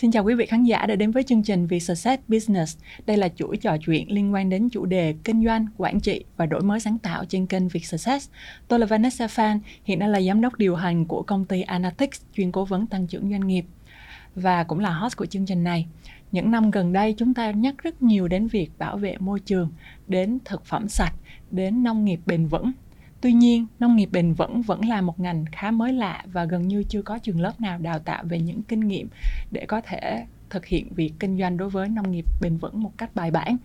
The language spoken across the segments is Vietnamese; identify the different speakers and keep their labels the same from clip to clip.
Speaker 1: Xin chào quý vị khán giả đã đến với chương trình Vì Success Business. Đây là chuỗi trò chuyện liên quan đến chủ đề kinh doanh, quản trị và đổi mới sáng tạo trên kênh Việt Success. Tôi là Vanessa Phan, hiện đang là giám đốc điều hành của công ty Analytics, chuyên cố vấn tăng trưởng doanh nghiệp và cũng là host của chương trình này. Những năm gần đây chúng ta nhắc rất nhiều đến việc bảo vệ môi trường, đến thực phẩm sạch, đến nông nghiệp bền vững Tuy nhiên, nông nghiệp bền vững vẫn là một ngành khá mới lạ và gần như chưa có trường lớp nào đào tạo về những kinh nghiệm để có thể thực hiện việc kinh doanh đối với nông nghiệp bền vững một cách bài bản.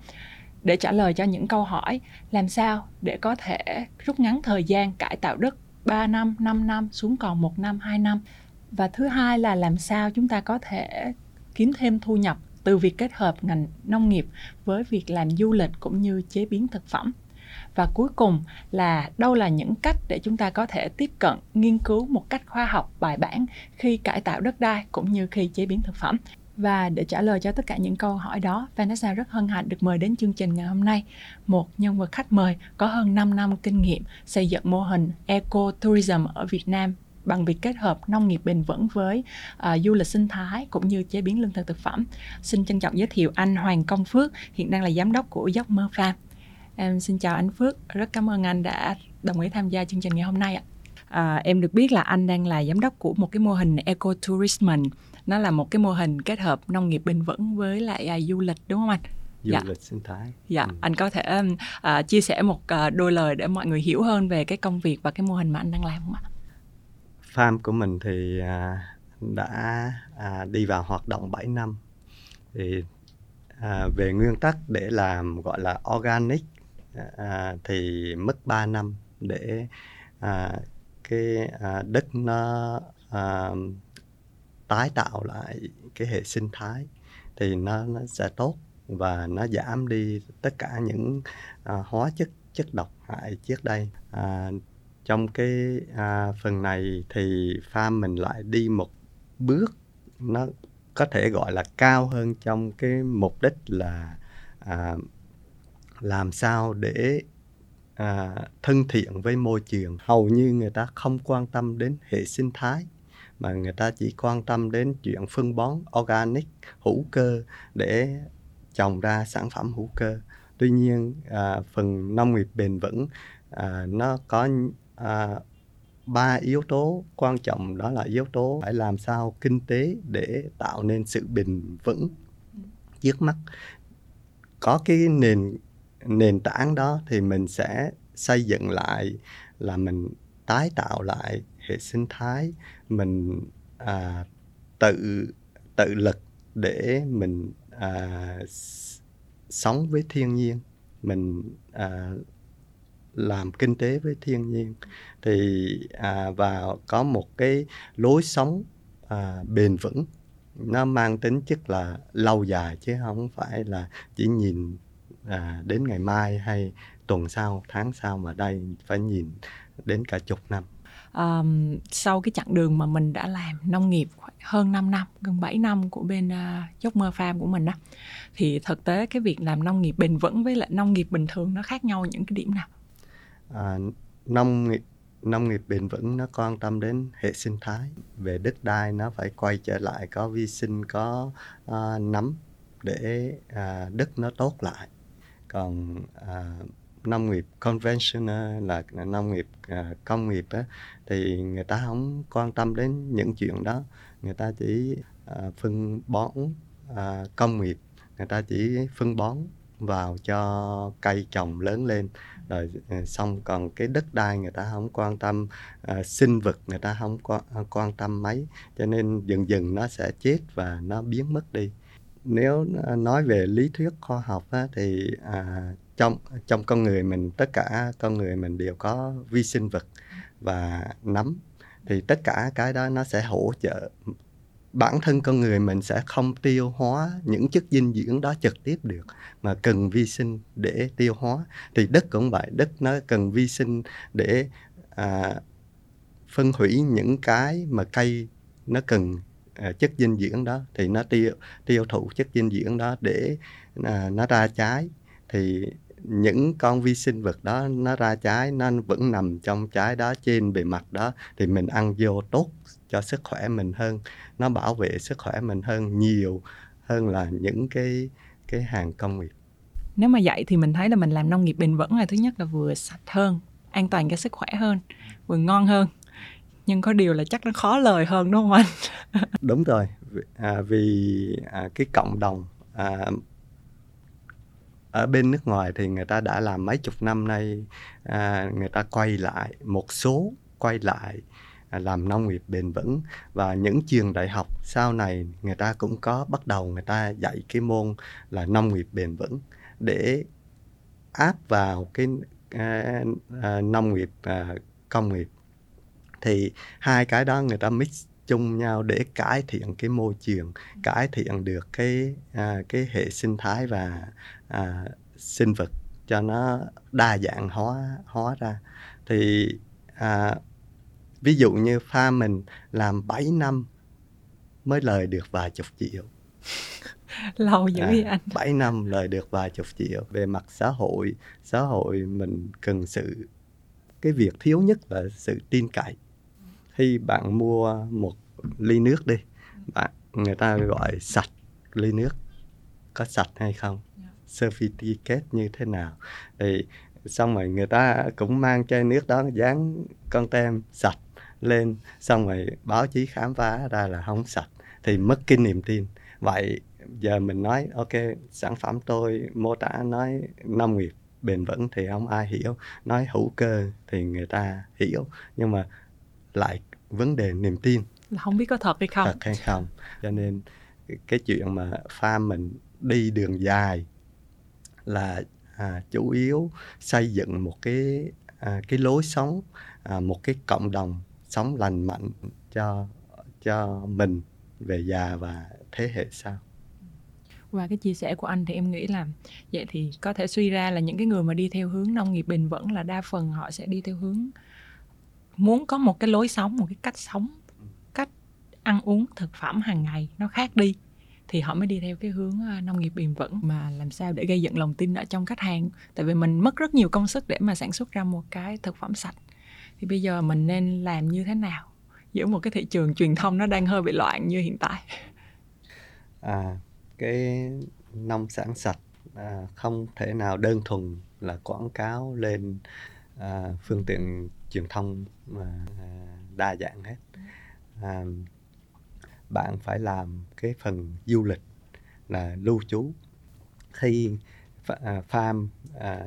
Speaker 1: Để trả lời cho những câu hỏi làm sao để có thể rút ngắn thời gian cải tạo đất 3 năm, 5 năm xuống còn 1 năm, 2 năm. Và thứ hai là làm sao chúng ta có thể kiếm thêm thu nhập từ việc kết hợp ngành nông nghiệp với việc làm du lịch cũng như chế biến thực phẩm và cuối cùng là đâu là những cách để chúng ta có thể tiếp cận nghiên cứu một cách khoa học bài bản khi cải tạo đất đai cũng như khi chế biến thực phẩm và để trả lời cho tất cả những câu hỏi đó, Vanessa rất hân hạnh được mời đến chương trình ngày hôm nay một nhân vật khách mời có hơn 5 năm kinh nghiệm xây dựng mô hình eco tourism ở Việt Nam bằng việc kết hợp nông nghiệp bền vững với uh, du lịch sinh thái cũng như chế biến lương thực thực phẩm. Xin trân trọng giới thiệu anh Hoàng Công Phước, hiện đang là giám đốc của Giấc Mơ Farm. Em xin chào anh Phước, rất cảm ơn anh đã đồng ý tham gia chương trình ngày hôm nay ạ. À, em được biết là anh đang là giám đốc của một cái mô hình Eco Tourism. Nó là một cái mô hình kết hợp nông nghiệp bền vững với lại à, du lịch đúng không anh?
Speaker 2: Du dạ. lịch sinh thái.
Speaker 1: Dạ, ừ. anh có thể à, chia sẻ một à, đôi lời để mọi người hiểu hơn về cái công việc và cái mô hình mà anh đang làm không ạ?
Speaker 2: Farm của mình thì à, đã à, đi vào hoạt động 7 năm. Thì à, về nguyên tắc để làm gọi là organic à, thì mất 3 năm để à, cái à, đất nó à, tái tạo lại cái hệ sinh thái thì nó nó sẽ tốt và nó giảm đi tất cả những à, hóa chất chất độc hại trước đây. À, trong cái à, phần này thì farm mình lại đi một bước nó có thể gọi là cao hơn trong cái mục đích là à, làm sao để à, thân thiện với môi trường? Hầu như người ta không quan tâm đến hệ sinh thái mà người ta chỉ quan tâm đến chuyện phân bón organic hữu cơ để trồng ra sản phẩm hữu cơ. Tuy nhiên à, phần nông nghiệp bền vững à, nó có à, ba yếu tố quan trọng. Đó là yếu tố phải làm sao kinh tế để tạo nên sự bền vững. Trước mắt có cái nền nền tảng đó thì mình sẽ xây dựng lại là mình tái tạo lại hệ sinh thái mình à, tự tự lực để mình à, sống với thiên nhiên mình à, làm kinh tế với thiên nhiên. Thì à, và có một cái lối sống à, bền vững. Nó mang tính chất là lâu dài chứ không phải là chỉ nhìn à, đến ngày mai hay tuần sau tháng sau mà đây phải nhìn đến cả chục năm.
Speaker 1: Um, sau cái chặng đường mà mình đã làm nông nghiệp hơn 5 năm, gần 7 năm của bên uh, Giấc Mơ Farm của mình á thì thực tế cái việc làm nông nghiệp bền vững với lại nông nghiệp bình thường nó khác nhau những cái điểm nào?
Speaker 2: À, nông nghiệp nông nghiệp bền vững nó quan tâm đến hệ sinh thái. Về đất đai nó phải quay trở lại có vi sinh có uh, nấm để uh, đất nó tốt lại còn à, nông nghiệp conventional là nông nghiệp à, công nghiệp á, thì người ta không quan tâm đến những chuyện đó. Người ta chỉ à, phân bón à, công nghiệp. Người ta chỉ phân bón vào cho cây trồng lớn lên. Rồi à, xong còn cái đất đai người ta không quan tâm à, sinh vật người ta không quan, à, quan tâm mấy. Cho nên dần dần nó sẽ chết và nó biến mất đi nếu à, nói về lý thuyết khoa học á, thì à, trong trong con người mình tất cả con người mình đều có vi sinh vật và nấm. Thì tất cả cái đó nó sẽ hỗ trợ bản thân con người mình sẽ không tiêu hóa những chất dinh dưỡng đó trực tiếp được mà cần vi sinh để tiêu hóa. Thì đất cũng vậy đất nó cần vi sinh để à, phân hủy những cái mà cây nó cần À, chất dinh dưỡng đó, thì nó tiêu tiêu thụ chất dinh dưỡng đó để à, nó ra trái. Thì những con vi sinh vật đó nó ra trái, nó vẫn nằm trong trái đó, trên bề mặt đó, thì mình ăn vô tốt cho sức khỏe mình hơn, nó bảo vệ sức khỏe mình hơn nhiều hơn là những cái cái hàng công nghiệp.
Speaker 1: Nếu mà vậy thì mình thấy là mình làm nông nghiệp bền vững là thứ nhất là vừa sạch hơn, an toàn cho sức khỏe hơn, vừa ngon hơn nhưng có điều là chắc nó khó lời hơn đúng không anh?
Speaker 2: Đúng rồi. À, vì à, cái cộng đồng à, ở bên nước ngoài thì người ta đã làm mấy chục năm nay à, người ta quay lại một số quay lại à, làm nông nghiệp bền vững. Và những trường đại học sau này người ta cũng có bắt đầu người ta dạy cái môn là nông nghiệp bền vững để áp vào cái à, à, nông nghiệp à, công nghiệp thì hai cái đó người ta mix chung nhau để cải thiện cái môi trường cải thiện được cái à, cái hệ sinh thái và à, sinh vật cho nó đa dạng hóa hóa ra. Thì à, ví dụ như farm mình làm 7 năm mới lời được vài chục triệu.
Speaker 1: Lâu dữ à, vậy anh.
Speaker 2: 7 năm lời được vài chục triệu về mặt xã hội xã hội mình cần sự cái việc thiếu nhất là sự tin cậy khi bạn mua một ly nước đi. Bạn người ta gọi sạch ly nước. Có sạch hay không? Certificate như thế nào? Thì xong rồi người ta cũng mang chai nước đó dán con tem sạch lên xong rồi báo chí khám phá ra là không sạch thì mất cái niềm tin. Vậy giờ mình nói ok sản phẩm tôi mô tả nói nông nghiệp bền vững thì không ai hiểu. Nói hữu cơ thì người ta hiểu. Nhưng mà lại vấn đề niềm tin.
Speaker 1: Là không biết có thật hay không.
Speaker 2: Thật hay không. Cho nên cái chuyện mà farm mình đi đường dài là à, chủ yếu xây dựng một cái à, cái lối sống à, một cái cộng đồng sống lành mạnh cho cho mình về già và thế hệ sau.
Speaker 1: Qua cái chia sẻ của anh thì em nghĩ là vậy thì có thể suy ra là những cái người mà đi theo hướng nông nghiệp bền vững là đa phần họ sẽ đi theo hướng muốn có một cái lối sống một cái cách sống cách ăn uống thực phẩm hàng ngày nó khác đi thì họ mới đi theo cái hướng à, nông nghiệp bền vững. Mà làm sao để gây dựng lòng tin ở trong khách hàng? Tại vì mình mất rất nhiều công sức để mà sản xuất ra một cái thực phẩm sạch. Thì bây giờ mình nên làm như thế nào giữa một cái thị trường truyền thông nó đang hơi bị loạn như hiện tại?
Speaker 2: À cái nông sản sạch à, không thể nào đơn thuần là quảng cáo lên à, phương tiện truyền thông mà à, đa dạng hết. À, bạn phải làm cái phần du lịch là lưu trú. Khi à, farm à,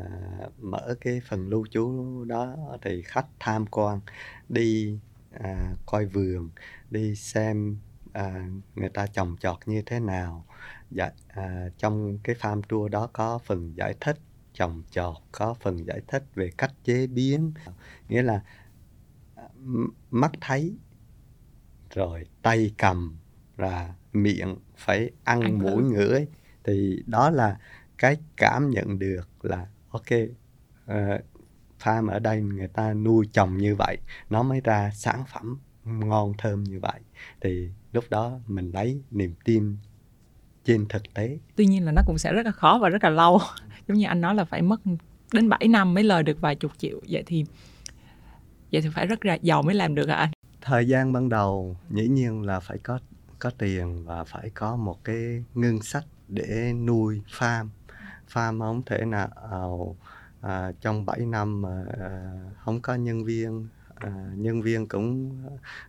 Speaker 2: mở cái phần lưu trú đó thì khách tham quan đi à, coi vườn đi xem à, người ta trồng trọt như thế nào. Dạ, à, trong cái farm tour đó có phần giải thích trồng trọt có phần giải thích về cách chế biến. Nghĩa là mắt thấy rồi tay cầm và miệng phải ăn, ăn mũi ngửi. Thì đó là cái cảm nhận được là ok uh, farm ở đây người ta nuôi trồng như vậy nó mới ra sản phẩm ngon thơm như vậy. Thì lúc đó mình lấy niềm tin trên thực tế.
Speaker 1: Tuy nhiên là nó cũng sẽ rất là khó và rất là lâu giống như anh nói là phải mất đến 7 năm mới lời được vài chục triệu. Vậy thì vậy thì phải rất là giàu mới làm được hả anh?
Speaker 2: Thời gian ban đầu dĩ nhiên là phải có có tiền và phải có một cái ngân sách để nuôi farm. Farm không thể nào à, trong 7 năm mà à, không có nhân viên à, nhân viên cũng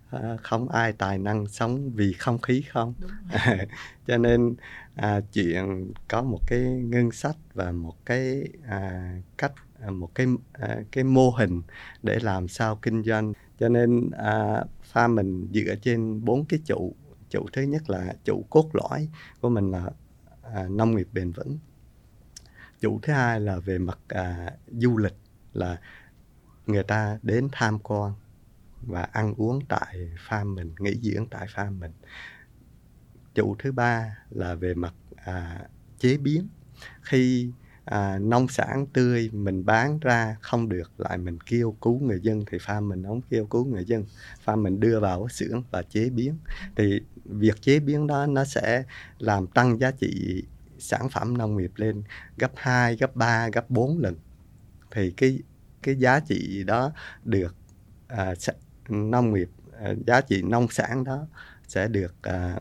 Speaker 2: à, không ai tài năng sống vì không khí không? Cho nên à, chuyện có một cái ngân sách và một cái à, cách à, một cái à, cái mô hình để làm sao kinh doanh. Cho nên à, farm mình dựa trên bốn cái trụ trụ thứ nhất là trụ cốt lõi của mình là à, nông nghiệp bền vững. Trụ thứ hai là về mặt à, du lịch là người ta đến tham quan và ăn uống tại farm mình nghỉ dưỡng tại farm mình. Chủ thứ ba là về mặt à, chế biến. Khi à, nông sản tươi mình bán ra không được lại mình kêu cứu người dân thì farm mình không kêu cứu người dân. Farm mình đưa vào xưởng và chế biến. Thì việc chế biến đó nó sẽ làm tăng giá trị sản phẩm nông nghiệp lên gấp 2, gấp 3, gấp 4 lần. Thì cái cái giá trị đó được à, nông nghiệp à, giá trị nông sản đó sẽ được à,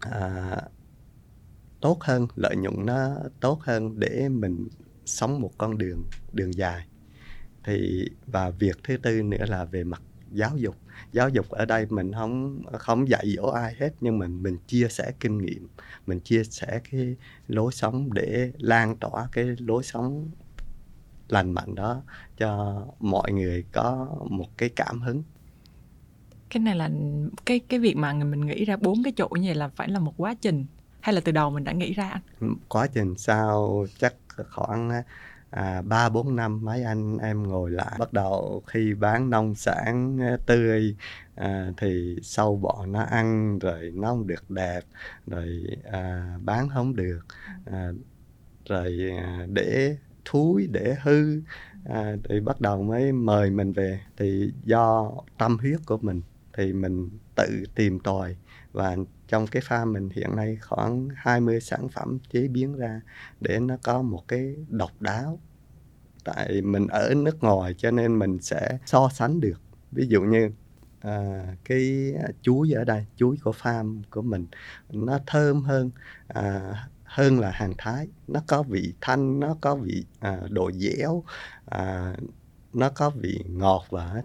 Speaker 2: à, tốt hơn lợi nhuận nó tốt hơn để mình sống một con đường đường dài. Thì và việc thứ tư nữa là về mặt giáo dục. Giáo dục ở đây mình không không dạy dỗ ai hết nhưng mình mình chia sẻ kinh nghiệm mình chia sẻ cái lối sống để lan tỏa cái lối sống lành mạnh đó cho mọi người có một cái cảm hứng.
Speaker 1: Cái này là cái cái việc mà mình nghĩ ra bốn cái chỗ như vậy là phải là một quá trình hay là từ đầu mình đã nghĩ ra anh?
Speaker 2: Quá trình sau chắc khoảng à, ba bốn năm mấy anh em ngồi lại. Bắt đầu khi bán nông sản tươi à, thì sâu bọ nó ăn rồi nó không được đẹp rồi à, bán không được à, rồi à, để thúi để hư. À, thì bắt đầu mới mời mình về. Thì do tâm huyết của mình thì mình tự tìm tòi. Và trong cái farm mình hiện nay khoảng 20 sản phẩm chế biến ra để nó có một cái độc đáo. Tại mình ở nước ngoài cho nên mình sẽ so sánh được. Ví dụ như à, cái chuối ở đây chuối của farm của mình nó thơm hơn à, hơn là hàng thái. Nó có vị thanh nó có vị à, độ dẻo à, nó có vị ngọt và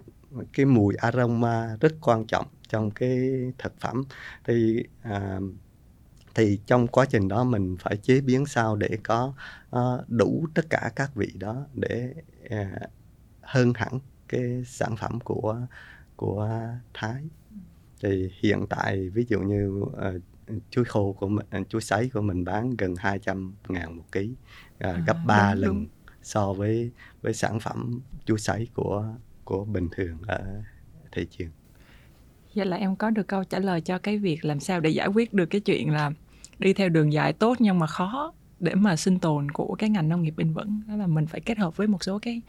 Speaker 2: cái mùi aroma rất quan trọng trong cái thực phẩm. Thì à, thì trong quá trình đó mình phải chế biến sao để có uh, đủ tất cả các vị đó để uh, hơn hẳn cái sản phẩm của của Thái. Thì hiện tại ví dụ như uh, chuối khô của mình chuối sấy của mình bán gần 200 ngàn một ký uh, à, gấp 3 lần đúng. so với với sản phẩm chuối sấy của của bình thường ở thị trường.
Speaker 1: Vậy là em có được câu trả lời cho cái việc làm sao để giải quyết được cái chuyện là đi theo đường dài tốt nhưng mà khó để mà sinh tồn của cái ngành nông nghiệp bền vững. Đó là mình phải kết hợp với một số cái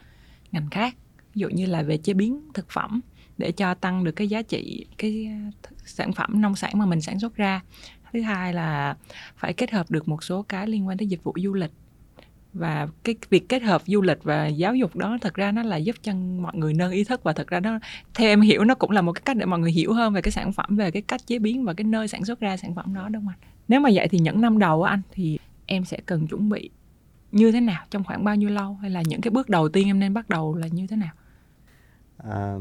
Speaker 1: ngành khác ví dụ như là về chế biến thực phẩm để cho tăng được cái giá trị cái ờ, sản phẩm nông sản mà mình sản xuất ra. Thứ hai là phải kết hợp được một số cái liên quan tới dịch vụ du lịch. Và cái việc kết hợp du lịch và giáo dục đó thật ra nó là giúp cho mọi người nâng ý thức và thật ra nó theo em hiểu nó cũng là một cái cách để mọi người hiểu hơn về cái sản phẩm về cái cách chế biến và cái nơi sản xuất ra sản phẩm đó đúng không anh nếu mà vậy thì những năm đầu anh thì em sẽ cần chuẩn bị như thế nào trong khoảng bao nhiêu lâu? Hay là những cái bước đầu tiên em nên bắt đầu là như thế nào?
Speaker 2: À,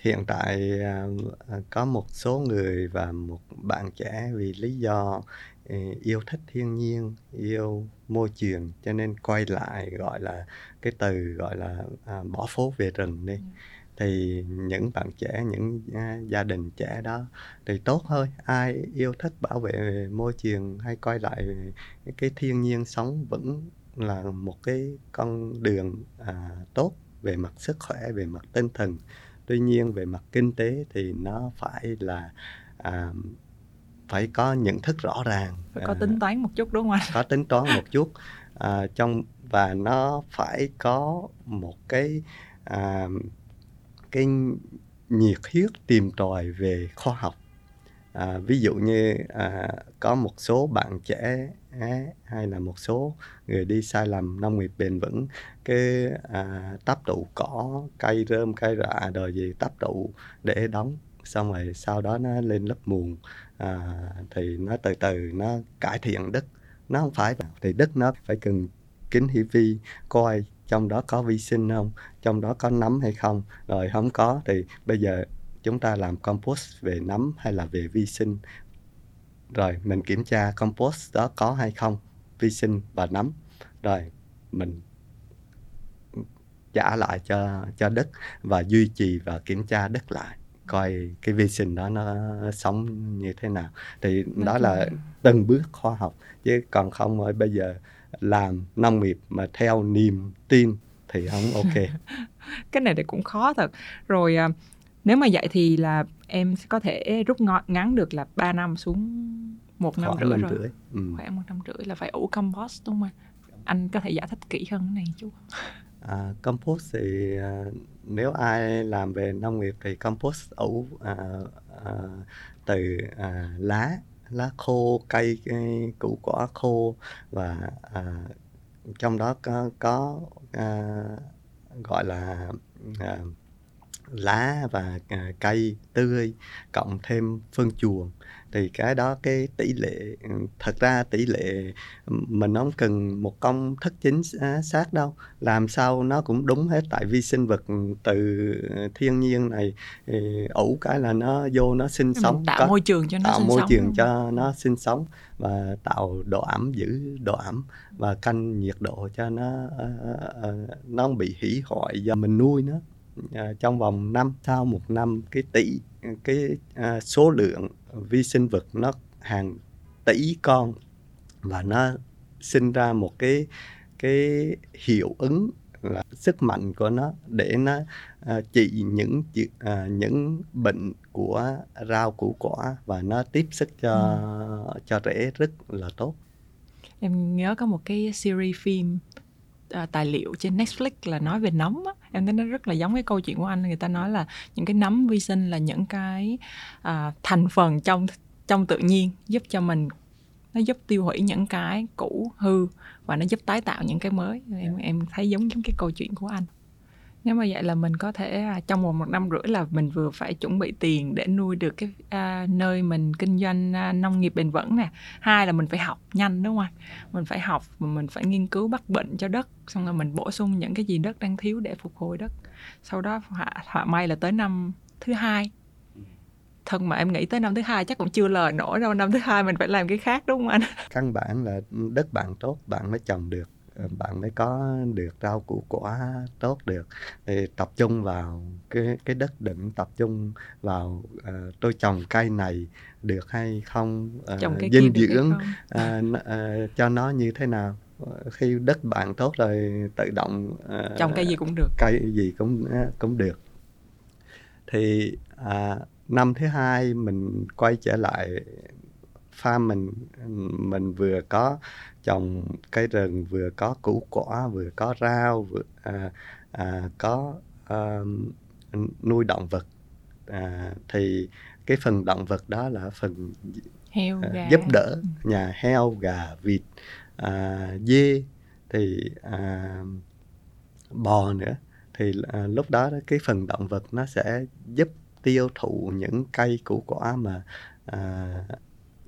Speaker 2: hiện tại à, có một số người và một bạn trẻ vì lý do ừ, yêu thích thiên nhiên yêu môi trường cho nên quay lại gọi là cái từ gọi là à, bỏ phố về rừng đi. Ừ. Thì những bạn trẻ những gia đình trẻ đó thì tốt thôi ai yêu thích bảo vệ môi trường hay quay lại cái thiên nhiên sống vẫn là một cái con đường à, tốt về mặt sức khỏe về mặt tinh thần tuy nhiên về mặt kinh tế thì nó phải là à, phải có nhận thức rõ ràng.
Speaker 1: Phải có à, tính toán một chút đúng không anh?
Speaker 2: có tính toán một chút à, trong và nó phải có một cái à, cái nhiệt huyết tìm tòi về khoa học à, ví dụ như à, có một số bạn trẻ á, hay là một số người đi sai lầm nông nghiệp bền vững cái à, tắp tụ cỏ cây rơm cây rạ rồi gì tắp tụ để đóng xong rồi sau đó nó lên lớp muồng à, thì nó từ từ nó cải thiện đất. Nó không phải thì đất nó phải cần kính hiển vi coi trong đó có vi sinh không trong đó có nấm hay không. Rồi không có thì bây giờ chúng ta làm compost về nấm hay là về vi sinh. Rồi mình kiểm tra compost đó có hay không vi sinh và nấm. Rồi mình trả lại cho cho đất và duy trì và kiểm tra đất lại. Coi cái vi sinh đó nó sống như thế nào. Thì đó là từng bước khoa học. Chứ còn không rồi bây giờ làm nông nghiệp mà theo niềm tin thì không ok.
Speaker 1: Cái này thì cũng khó thật. Rồi à, nếu mà vậy thì là em có thể rút ngắn được là 3 năm xuống một năm rưỡi rồi rưỡi. Ừ. khoảng một năm rưỡi là phải ủ compost đúng không anh có thể giải thích kỹ hơn cái này chú
Speaker 2: à, compost thì à, nếu ai làm về nông nghiệp thì compost ủ à, à, từ à, lá lá khô cây, cây củ quả khô và à, trong đó có có à, gọi là à, lá và à, cây tươi cộng thêm phân chuồng. Thì cái đó cái tỷ lệ thật ra tỷ lệ mình không cần một công thức chính xác đâu. Làm sao nó cũng đúng hết tại vi sinh vật từ thiên nhiên này ủ cái là nó vô nó sinh
Speaker 1: mình
Speaker 2: sống
Speaker 1: tạo
Speaker 2: có,
Speaker 1: môi trường cho nó
Speaker 2: tạo
Speaker 1: sinh
Speaker 2: môi
Speaker 1: sống
Speaker 2: trường cho nó sinh sống và tạo độ ẩm giữ độ ẩm và canh nhiệt độ cho nó uh, uh, nó không bị hủy hoại do mình nuôi nó trong vòng năm sau một năm cái tỷ cái uh, số lượng vi sinh vật nó hàng tỷ con và nó sinh ra một cái cái hiệu ứng là sức mạnh của nó để nó uh, trị những những bệnh của rau củ quả và nó tiếp sức cho ừ. cho rễ rất là tốt.
Speaker 1: Em nhớ có một cái series phim À, tài liệu trên Netflix là nói về nấm á. em thấy nó rất là giống cái câu chuyện của anh người ta nói là những cái nấm vi sinh là những cái uh, thành phần trong trong tự nhiên giúp cho mình nó giúp tiêu hủy những cái cũ hư và nó giúp tái tạo những cái mới em em thấy giống giống cái câu chuyện của anh nếu mà vậy là mình có thể à, trong một, một năm rưỡi là mình vừa phải chuẩn bị tiền để nuôi được cái à, nơi mình kinh doanh à, nông nghiệp bền vững nè. Hai là mình phải học nhanh đúng không mình phải học mà mình phải nghiên cứu bắt bệnh cho đất xong rồi mình bổ sung những cái gì đất đang thiếu để phục hồi đất. Sau đó họa, họa may là tới năm thứ hai. Thân mà em nghĩ tới năm thứ hai chắc cũng chưa lời nổi đâu. Năm thứ hai mình phải làm cái khác đúng không anh?
Speaker 2: Căn bản là đất bạn tốt bạn mới trồng được bạn mới có được rau củ quả tốt được. Thì tập trung vào cái cái đất đừng tập trung vào uh, tôi trồng cây này được hay không uh, dinh dưỡng uh, uh, cho nó như thế nào. Khi đất bạn tốt rồi tự động
Speaker 1: uh, trồng cây gì cũng được.
Speaker 2: cây gì cũng uh, cũng được. Thì uh, năm thứ hai mình quay trở lại farm mình mình vừa có trồng cây rừng vừa có củ quả vừa có rau vừa à, à, có à, nuôi động vật. À, thì cái phần động vật đó là phần
Speaker 1: heo, gà.
Speaker 2: giúp đỡ nhà heo gà vịt à, dê. Thì à, bò nữa. Thì à, lúc đó cái phần động vật nó sẽ giúp tiêu thụ những cây củ quả mà à,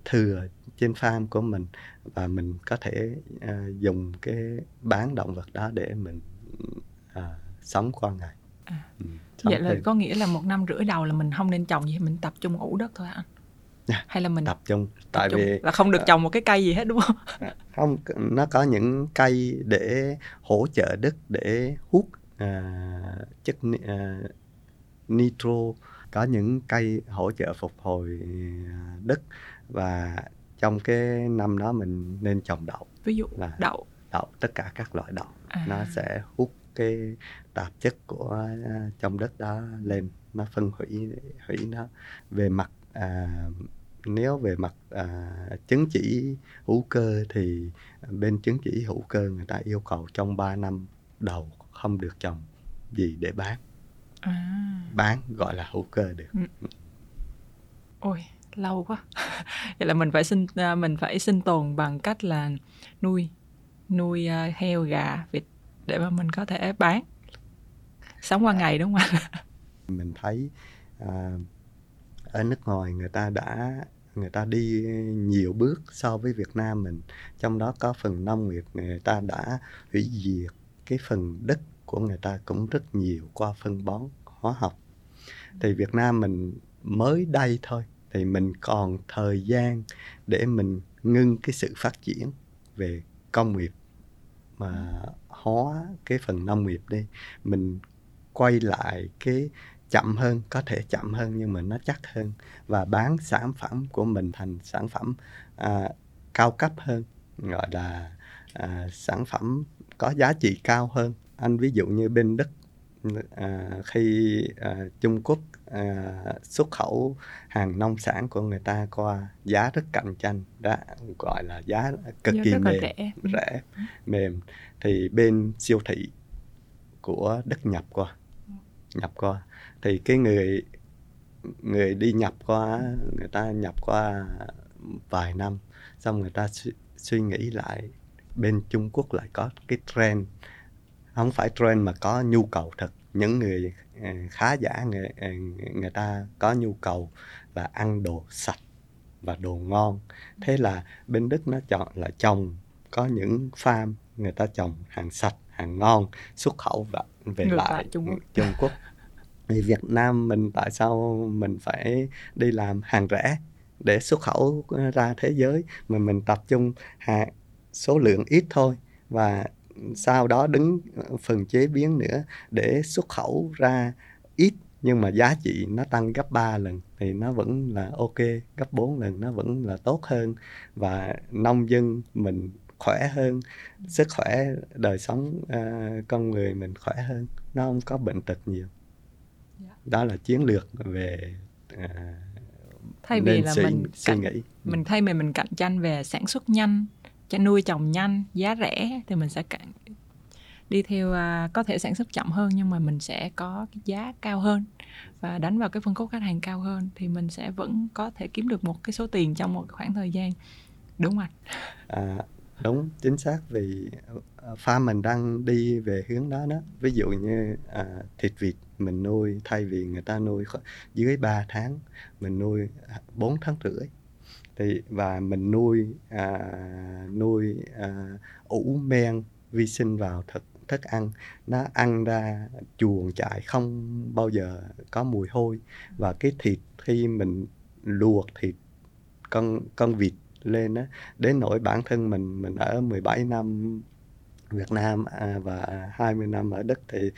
Speaker 2: thừa trên farm của mình và mình có thể à, dùng cái bán động vật đó để mình à, sống qua ngày.
Speaker 1: À. Ừ, vậy là thêm. có nghĩa là một năm rưỡi đầu là mình không nên trồng gì mình tập trung ủ đất thôi anh?
Speaker 2: À, hay là mình tập trung
Speaker 1: tập tại trung. vì là không được trồng một cái cây gì hết đúng không?
Speaker 2: Không, nó có những cây để hỗ trợ đất để hút à, chất à, nitro có những cây hỗ trợ phục hồi à, đất và trong cái năm đó mình nên trồng đậu.
Speaker 1: Ví dụ là đậu.
Speaker 2: Đậu tất cả các loại đậu. À. nó sẽ hút cái tạp chất của uh, trong đất đó lên. Nó phân hủy hủy nó về mặt à, nếu về mặt à, chứng chỉ hữu cơ thì bên chứng chỉ hữu cơ người ta yêu cầu trong 3 năm đầu không được trồng gì để bán. À. bán gọi là hữu cơ được. Ừ.
Speaker 1: ôi lâu quá. Vậy là mình phải sinh à, mình phải sinh tồn bằng cách là nuôi nuôi uh, heo gà vịt để mà mình có thể bán. Sống qua ngày đúng không anh
Speaker 2: mình thấy ở nước ngoài người ta đã người ta đi nhiều bước so với Việt Nam mình. Trong đó có phần nông nghiệp người ta đã hủy diệt cái phần đất của người ta cũng rất nhiều qua phân bón hóa học. Thì Việt Nam mình mới đây thôi thì mình còn thời gian để mình ngưng cái sự phát triển về công nghiệp mà hóa cái phần nông nghiệp đi. Mình quay lại cái chậm hơn có thể chậm hơn nhưng mà nó chắc hơn và bán sản phẩm của mình thành sản phẩm à, cao cấp hơn gọi là à, sản phẩm có giá trị cao hơn. Anh ví dụ như bên đức à, khi à, Trung Quốc à, xuất khẩu hàng nông sản của người ta qua giá rất cạnh tranh. Đã gọi là giá cực giá kỳ mềm rẻ. Ừ. rẻ mềm. Thì bên siêu thị của đất nhập qua nhập qua. Thì cái người người đi nhập qua người ta nhập qua vài năm xong người ta suy, suy nghĩ lại bên Trung Quốc lại có cái trend. Không phải trend mà có nhu cầu thật. Những người khá giả người người ta có nhu cầu là ăn đồ sạch và đồ ngon. Thế là bên đức nó chọn là trồng có những farm người ta trồng hàng sạch hàng ngon xuất khẩu và về Ngược lại Trung Quốc. Trung Quốc. Thì Việt Nam mình tại sao mình phải đi làm hàng rẻ để xuất khẩu ra thế giới? Mà mình tập trung hàng số lượng ít thôi và sau đó đứng phần chế biến nữa để xuất khẩu ra ít nhưng mà giá trị nó tăng gấp 3 lần thì nó vẫn là ok gấp 4 lần nó vẫn là tốt hơn và nông dân mình khỏe hơn sức khỏe đời sống uh, con người mình khỏe hơn nó không có bệnh tật nhiều. Dạ. đó là chiến lược về uh,
Speaker 1: thay vì là suy, mình suy nghĩ mình thay vì mình cạnh tranh về sản xuất nhanh chăn nuôi trồng nhanh giá rẻ thì mình sẽ đi theo uh, có thể sản xuất chậm hơn nhưng mà mình sẽ có cái giá cao hơn. Và đánh vào cái phân khúc khách hàng cao hơn thì mình sẽ vẫn có thể kiếm được một cái số tiền trong một khoảng thời gian đúng không
Speaker 2: à, đúng chính xác vì farm pha mình đang đi về hướng đó đó. Ví dụ như à, thịt vịt mình nuôi thay vì người ta nuôi dưới 3 tháng mình nuôi à, 4 tháng rưỡi thì và mình nuôi à, nuôi à, ủ men vi sinh vào thực thức ăn. Nó ăn ra chuồng chạy không bao giờ có mùi hôi. Và cái thịt khi mình luộc thịt con con vịt lên á đến nỗi bản thân mình mình ở 17 năm Việt Nam à, và 20 năm ở Đức thì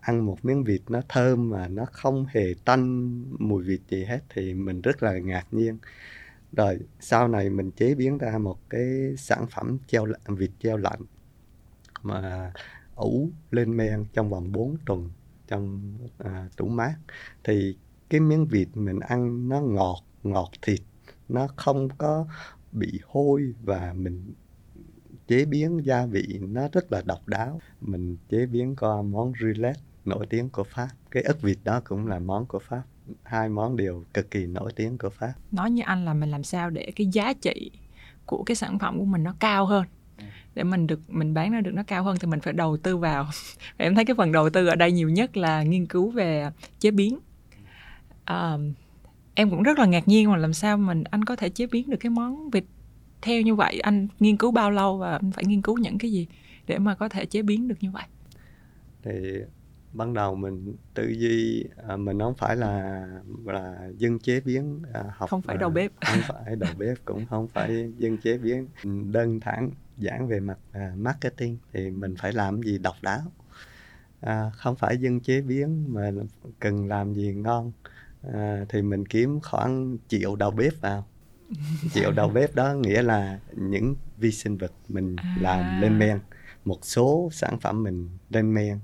Speaker 2: ăn một miếng vịt nó thơm mà nó không hề tanh mùi vịt gì hết thì mình rất là ngạc nhiên rồi sau này mình chế biến ra một cái sản phẩm treo vịt treo lạnh mà ủ lên men trong vòng 4 tuần trong à, tủ mát. Thì cái miếng vịt mình ăn nó ngọt ngọt thịt nó không có bị hôi và mình chế biến gia vị nó rất là độc đáo. Mình chế biến qua món roulette nổi tiếng của Pháp. Cái ức vịt đó cũng là món của Pháp hai món đều cực kỳ nổi tiếng của Pháp.
Speaker 1: Nói như anh là mình làm sao để cái giá trị của cái sản phẩm của mình nó cao hơn? Để mình được mình bán ra được nó cao hơn thì mình phải đầu tư vào. Em thấy cái phần đầu tư ở đây nhiều nhất là nghiên cứu về chế biến. À, em cũng rất là ngạc nhiên mà làm sao mình anh có thể chế biến được cái món vịt theo như vậy. Anh nghiên cứu bao lâu và anh phải nghiên cứu những cái gì để mà có thể chế biến được như vậy?
Speaker 2: Thì ban đầu mình tư duy à, mình không phải là là dân chế biến à, học
Speaker 1: không phải đầu bếp.
Speaker 2: không phải đầu bếp cũng không phải dân chế biến. Đơn thẳng giảng về mặt à, marketing thì mình phải làm gì độc đáo. À, không phải dân chế biến mà cần làm gì ngon. À, thì mình kiếm khoảng triệu đầu bếp vào. Triệu đầu bếp đó nghĩa là những vi sinh vật mình à. làm lên men. Một số sản phẩm mình lên men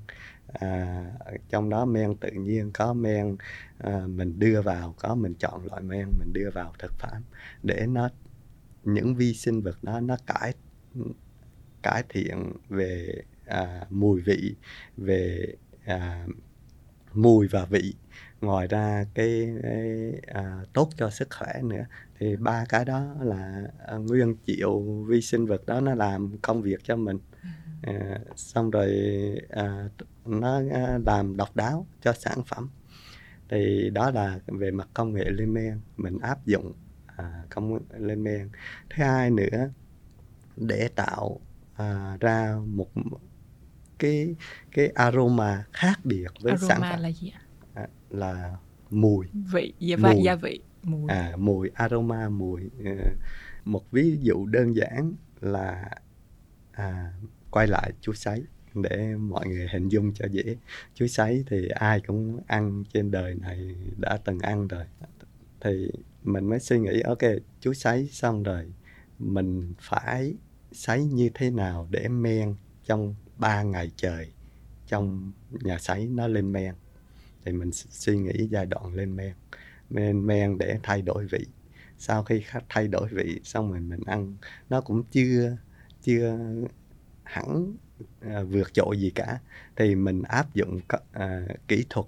Speaker 2: à, trong đó men tự nhiên có men à, mình đưa vào có mình chọn loại men mình đưa vào thực phẩm để nó những vi sinh vật đó nó cải cải thiện về à, mùi vị về à, mùi và vị. Ngoài ra cái, cái à, tốt cho sức khỏe nữa. Thì ba cái đó là à, nguyên triệu vi sinh vật đó nó làm công việc cho mình. À, xong rồi à, nó à, làm độc đáo cho sản phẩm. Thì đó là về mặt công nghệ lên men mình áp dụng à, công nghệ lên men. Thứ hai nữa để tạo à, ra một cái cái aroma khác biệt với
Speaker 1: aroma
Speaker 2: sản phẩm.
Speaker 1: là gì ạ?
Speaker 2: À, là mùi.
Speaker 1: Vị gia, mùi. gia vị
Speaker 2: mùi. À mùi aroma mùi ờ, một ví dụ đơn giản là à, quay lại chuối sấy để mọi người hình dung cho dễ. Chuối sấy thì ai cũng ăn trên đời này đã từng ăn rồi. Thì mình mới suy nghĩ, ok, chuối sấy xong rồi, mình phải sấy như thế nào để men trong 3 ngày trời trong nhà sấy nó lên men. Thì mình suy nghĩ giai đoạn lên men men men để thay đổi vị. Sau khi thay đổi vị xong rồi mình ăn, nó cũng chưa chưa hẳn à, vượt trội gì cả thì mình áp dụng à, kỹ thuật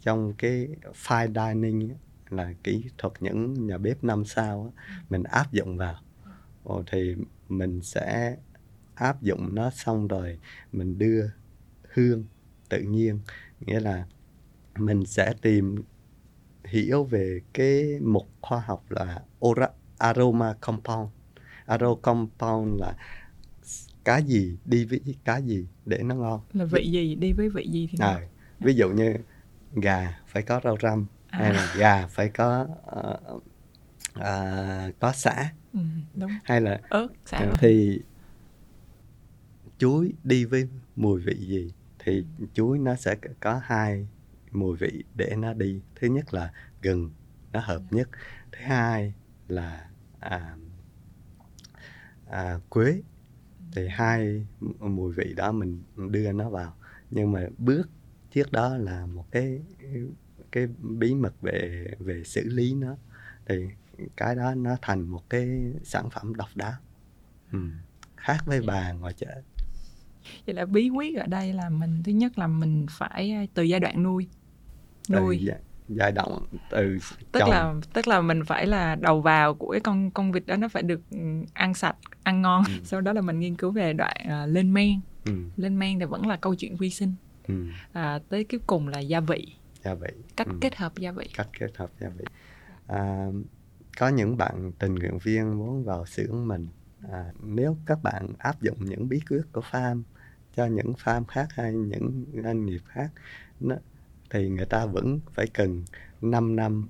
Speaker 2: trong cái fine dining là kỹ thuật những nhà bếp năm sao mình áp dụng vào. Ồ, thì mình sẽ áp dụng nó xong rồi mình đưa hương tự nhiên nghĩa là mình sẽ tìm hiểu về cái mục khoa học là aroma compound. Aroma compound là cái gì đi với cái gì để nó ngon?
Speaker 1: Là vị gì? Đi với vị gì thì
Speaker 2: à, ví dụ như gà phải có rau răm à. hay là gà phải có uh, uh, có xả
Speaker 1: ừ, đúng.
Speaker 2: hay là
Speaker 1: ớt xả
Speaker 2: uh, thì chuối đi với mùi vị gì thì chuối nó sẽ có hai mùi vị để nó đi. Thứ nhất là gừng nó hợp nhất. Thứ hai là à, à, quế thì hai mùi vị đó mình đưa nó vào. Nhưng mà bước trước đó là một cái cái bí mật về về xử lý nó. Thì cái đó nó thành một cái sản phẩm độc đáo. Ừ. khác với bà ngoài chợ
Speaker 1: vậy là bí quyết ở đây là mình thứ nhất là mình phải từ giai đoạn nuôi. Nuôi.
Speaker 2: từ giai đoạn từ
Speaker 1: tức chồng. là tức là mình phải là đầu vào của cái con con vịt đó nó phải được ừ, ăn sạch ăn ngon ừ. sau đó là mình nghiên cứu về đoạn uh, lên men ừ. lên men thì vẫn là câu chuyện vi sinh ừ. à, tới cuối cùng là gia vị
Speaker 2: gia vị
Speaker 1: cách ừ. kết hợp gia vị
Speaker 2: cách kết hợp gia vị à, có những bạn tình nguyện viên muốn vào xưởng mình à, nếu các bạn áp dụng những bí quyết của farm cho những farm khác hay những doanh nghiệp khác nó, thì người ta vẫn phải cần 5 năm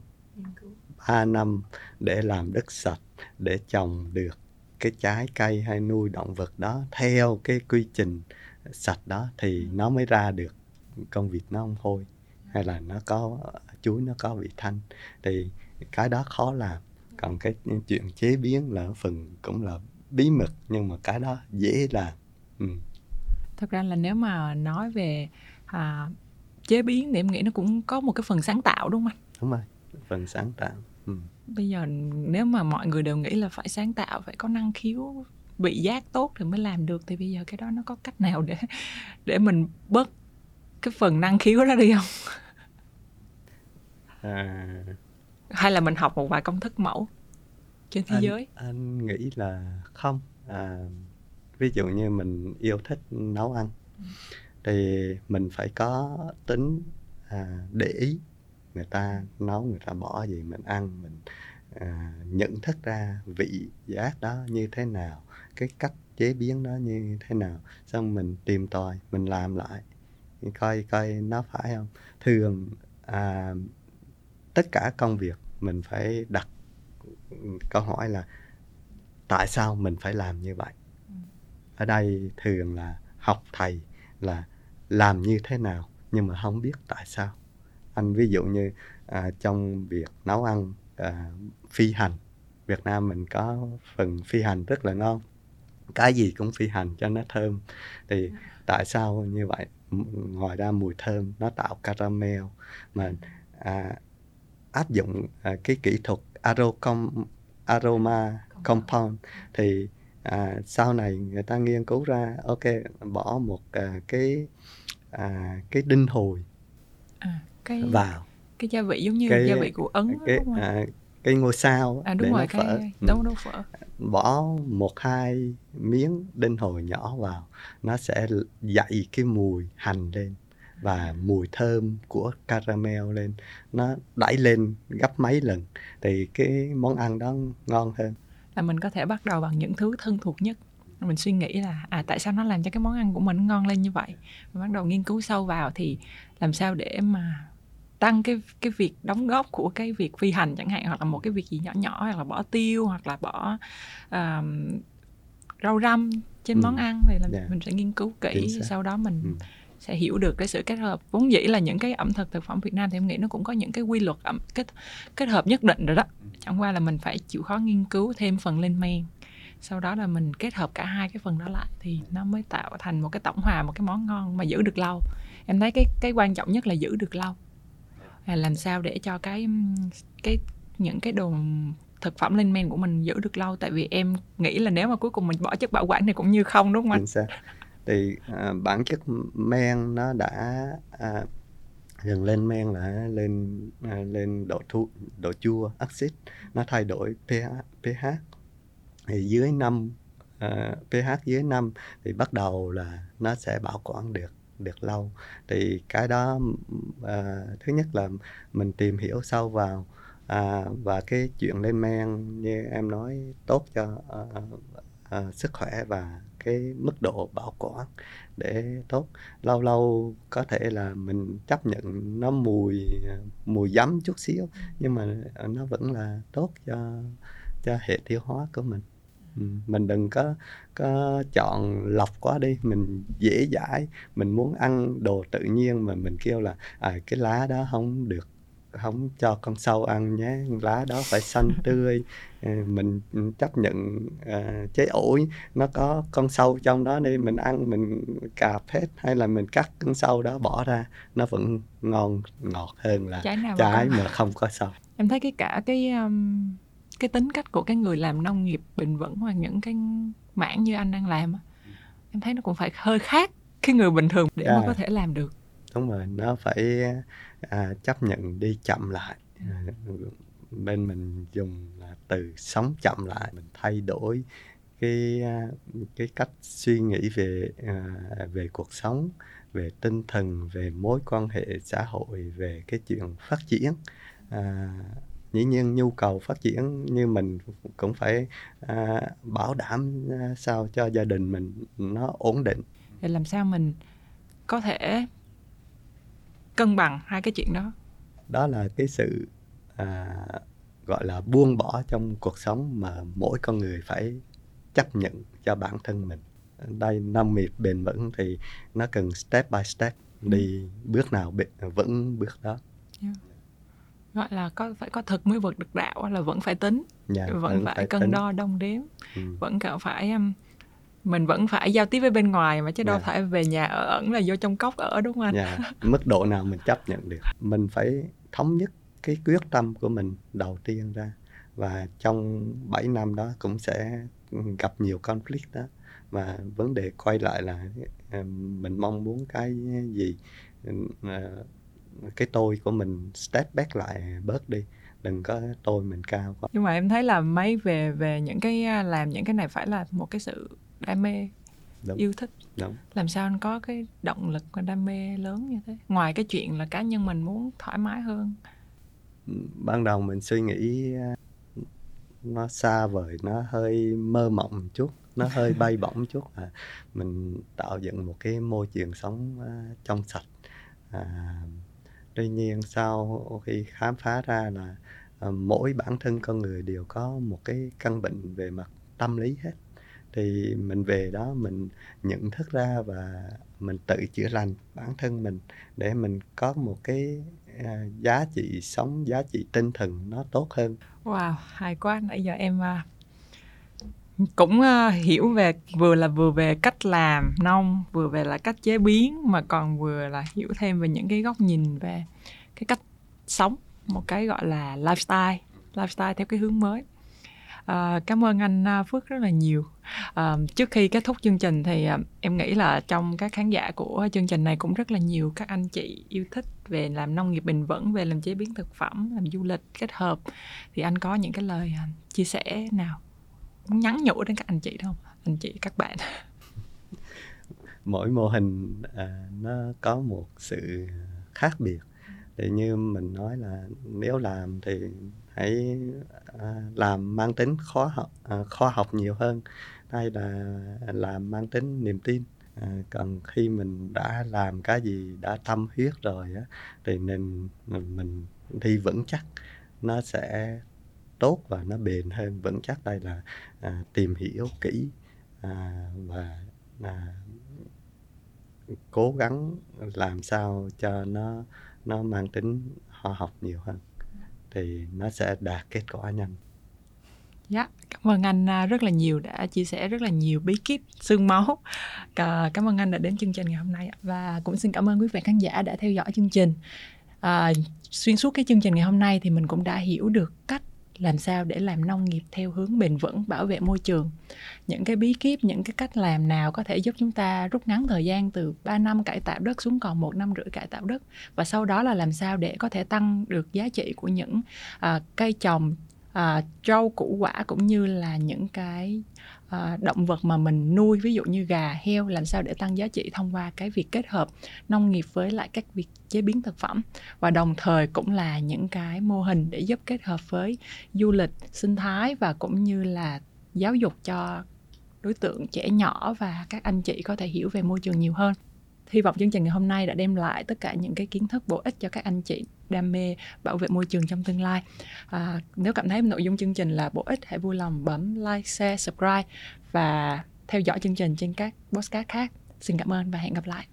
Speaker 2: 3 năm để làm đất sạch để trồng được cái trái cây hay nuôi động vật đó theo cái quy trình sạch đó thì nó mới ra được con vịt nó không hôi hay là nó có chuối nó có vị thanh. Thì cái đó khó làm. Còn cái chuyện chế biến là phần cũng là bí mật nhưng mà cái đó dễ làm. Ừ.
Speaker 1: thật ra là nếu mà nói về à, chế biến thì em nghĩ nó cũng có một cái phần sáng tạo đúng không anh?
Speaker 2: Đúng rồi phần sáng tạo. Ừ.
Speaker 1: bây giờ nếu mà mọi người đều nghĩ là phải sáng tạo phải có năng khiếu vị giác tốt thì mới làm được thì bây giờ cái đó nó có cách nào để để mình bớt cái phần năng khiếu đó đi không? À... hay là mình học một vài công thức mẫu trên thế
Speaker 2: anh,
Speaker 1: giới?
Speaker 2: anh nghĩ là không. À, ví dụ như mình yêu thích nấu ăn. Ừ. thì mình phải có tính à, để ý. Người ta nấu người ta bỏ gì mình ăn mình à, nhận thức ra vị giác đó như thế nào cái cách chế biến nó như thế nào. Xong mình tìm tòi mình làm lại. Coi coi nó phải không? Thường à, tất cả công việc mình phải đặt câu hỏi là tại sao mình phải làm như vậy? Ừ. ở đây thường là học thầy là làm như thế nào nhưng mà không biết tại sao. Anh ví dụ như à, trong việc nấu ăn à, phi hành Việt Nam mình có phần phi hành rất là ngon cái gì cũng phi hành cho nó thơm. Thì tại sao như vậy? Ngoài ra mùi thơm nó tạo caramel mà à, áp dụng à, cái kỹ thuật arocom, aroma compound thì à, sau này người ta nghiên cứu ra ok bỏ một à, cái à, cái đinh hồi
Speaker 1: à, cái,
Speaker 2: vào.
Speaker 1: cái gia vị giống như cái, gia vị của ấn
Speaker 2: cái, đúng không? À, cái ngôi sao
Speaker 1: à, đúng để rồi,
Speaker 2: nó phở.
Speaker 1: đúng, đúng phở.
Speaker 2: Bỏ một hai miếng đinh hồi nhỏ vào nó sẽ dậy cái mùi hành lên và mùi thơm của caramel lên. Nó đẩy lên gấp mấy lần thì cái món ăn đó ngon hơn.
Speaker 1: Là mình có thể bắt đầu bằng những thứ thân thuộc nhất mình suy nghĩ là à tại sao nó làm cho cái món ăn của mình ngon lên như vậy và bắt đầu nghiên cứu sâu vào thì làm sao để mà tăng cái cái việc đóng góp của cái việc phi hành chẳng hạn hoặc là một cái việc gì nhỏ nhỏ hoặc là bỏ tiêu hoặc là bỏ uh, rau răm trên ừ. món ăn thì là yeah. Dạ. mình sẽ nghiên cứu kỹ sau đó mình ừ sẽ hiểu được cái sự kết hợp vốn dĩ là những cái ẩm thực thực phẩm Việt Nam thì em nghĩ nó cũng có những cái quy luật ẩm kết kết hợp nhất định rồi đó chẳng qua là mình phải chịu khó nghiên cứu thêm phần lên men sau đó là mình kết hợp cả hai cái phần đó lại thì nó mới tạo thành một cái tổng hòa một cái món ngon mà giữ được lâu. Em thấy cái cái quan trọng nhất là giữ được lâu. Là làm sao để cho cái cái những cái đồ thực phẩm lên men của mình giữ được lâu. Tại vì em nghĩ là nếu mà cuối cùng mình bỏ chất bảo quản thì cũng như không đúng không anh?
Speaker 2: thì à, bản chất men nó đã à, gần lên men là lên à, lên độ thu, độ chua axit. Nó thay đổi pH pH thì dưới 5 uh, ờ, pH dưới 5 thì bắt đầu là nó sẽ bảo quản được được lâu. Thì cái đó uh, thứ nhất là mình tìm hiểu sâu vào à, và cái chuyện lên men như em nói tốt cho uh, uh, sức khỏe và cái mức độ bảo quản để tốt. Lâu lâu có thể là mình chấp nhận nó mùi mùi giấm chút xíu nhưng mà nó vẫn là tốt cho cho hệ tiêu hóa của mình mình đừng có có chọn lọc quá đi mình dễ dãi mình muốn ăn đồ tự nhiên mà mình kêu là à, cái lá đó không được không cho con sâu ăn nhé lá đó phải xanh tươi. Ờ, mình chấp nhận uh, trái ổi nó có con sâu trong đó đi mình ăn mình cạp hết hay là mình cắt con sâu đó bỏ ra nó vẫn ngon ngọt hơn là trái, trái mà, mà không có sâu.
Speaker 1: Em thấy cái cả cái um, cái tính cách của cái người làm nông nghiệp bền vững hoặc những cái mảng như anh đang làm em thấy nó cũng phải hơi khác cái người bình thường để à. mà có thể làm được.
Speaker 2: Đúng rồi nó phải à, chấp nhận đi chậm lại. À, bên mình dùng là từ sống chậm lại mình thay đổi cái à, cái cách suy nghĩ về à, về cuộc sống về tinh thần về mối quan hệ xã hội về cái chuyện phát triển. À, dĩ nhiên nhu cầu phát triển như mình cũng phải à, bảo đảm à, sao cho gia đình mình nó ổn định
Speaker 1: để làm sao mình có thể cân bằng hai cái chuyện đó
Speaker 2: đó là cái sự à, gọi là buông bỏ trong cuộc sống mà mỗi con người phải chấp nhận cho bản thân mình đây nông nghiệp bền vững thì nó cần step by step ừ. đi bước nào vững bước đó
Speaker 1: yeah. Gọi là có phải có thực mới vượt được đạo là vẫn phải tính yeah, dạ, vẫn phải, phải cân tính. đo đong đếm ừ. vẫn cần phải um, mình vẫn phải giao tiếp với bên ngoài mà chứ đâu yeah. Dạ. phải về nhà ở ẩn là vô trong cốc ở đúng không anh?
Speaker 2: Yeah. Dạ. Mức độ nào mình chấp nhận được. Mình phải thống nhất cái quyết tâm của mình đầu tiên ra và trong 7 năm đó cũng sẽ gặp nhiều conflict đó và vấn đề quay lại là mình mong muốn cái gì ờ, cái tôi của mình step back lại bớt đi đừng có tôi mình cao quá.
Speaker 1: Nhưng mà em thấy là mấy về về những cái làm những cái này phải là một cái sự đam mê Đúng. yêu thích. Đúng. làm sao anh có cái động lực và đam mê lớn như thế? Ngoài cái chuyện là cá nhân mình muốn thoải mái hơn.
Speaker 2: Ban đầu mình suy nghĩ à, nó xa vời nó hơi mơ mộng một chút nó hơi bay bổng chút. Là mình tạo dựng một cái môi trường sống uh, trong sạch à, tuy nhiên sau khi khám phá ra là ờ, mỗi bản thân con người đều có một cái căn bệnh về mặt tâm lý hết. Thì mình về đó mình nhận thức ra và mình tự chữa lành bản thân mình để mình có một cái ờ, giá trị sống, giá trị tinh thần nó tốt hơn.
Speaker 1: Wow, hay quá. Nãy giờ em à, cũng uh, hiểu về vừa là vừa về cách làm nông vừa về là cách chế biến mà còn vừa là hiểu thêm về những cái góc nhìn về cái cách sống một cái gọi là lifestyle lifestyle theo cái hướng mới À, cảm ơn anh ờ, Phước rất là nhiều. À, trước khi kết thúc chương trình thì em nghĩ là trong các khán giả của chương trình này cũng rất là nhiều các anh chị yêu thích về làm nông nghiệp bền vững, về làm chế biến thực phẩm, làm du lịch kết hợp. Thì anh có những cái lời chia sẻ nào nhắn nhủ đến các anh chị không? Anh chị các bạn.
Speaker 2: Mỗi mô hình à, nó có một sự khác biệt thì như mình nói là nếu làm thì hãy à, làm mang tính khó học à, khoa học nhiều hơn hay là làm mang tính niềm tin à, còn khi mình đã làm cái gì đã tâm huyết rồi á thì nên mình đi vững chắc nó sẽ tốt và nó bền hơn vững chắc đây là à, tìm hiểu kỹ à, và à, cố gắng làm sao cho nó nó mang tính khoa học nhiều hơn thì nó sẽ đạt kết quả nhanh
Speaker 1: Dạ, cảm ơn anh à, rất là nhiều đã chia sẻ rất là nhiều bí kíp xương máu. Cảm ơn anh đã đến chương trình ngày hôm nay và cũng xin cảm ơn quý vị khán giả đã theo dõi chương trình. À, xuyên suốt cái chương trình ngày hôm nay thì mình cũng đã hiểu được cách làm sao để làm nông nghiệp theo hướng bền vững bảo vệ môi trường? Những cái bí kíp những cái cách làm nào có thể giúp chúng ta rút ngắn thời gian từ 3 năm cải tạo đất xuống còn một năm rưỡi cải tạo đất? Và sau đó là làm sao để có thể tăng được giá trị của những uh, cây trồng uh, rau củ quả cũng như là những cái à, động vật mà mình nuôi ví dụ như gà heo làm sao để tăng giá trị thông qua cái việc kết hợp nông nghiệp với lại các việc chế biến thực phẩm. Và đồng thời cũng là những cái mô hình để giúp kết hợp với du lịch sinh thái và cũng như là giáo dục cho đối tượng trẻ nhỏ và các anh chị có thể hiểu về môi trường nhiều hơn hy vọng chương trình ngày hôm nay đã đem lại tất cả những cái kiến thức bổ ích cho các anh chị đam mê bảo vệ môi trường trong tương lai. À, nếu cảm thấy nội dung chương trình là bổ ích hãy vui lòng bấm like share subscribe và theo dõi chương trình trên các podcast khác. Xin cảm ơn và hẹn gặp lại.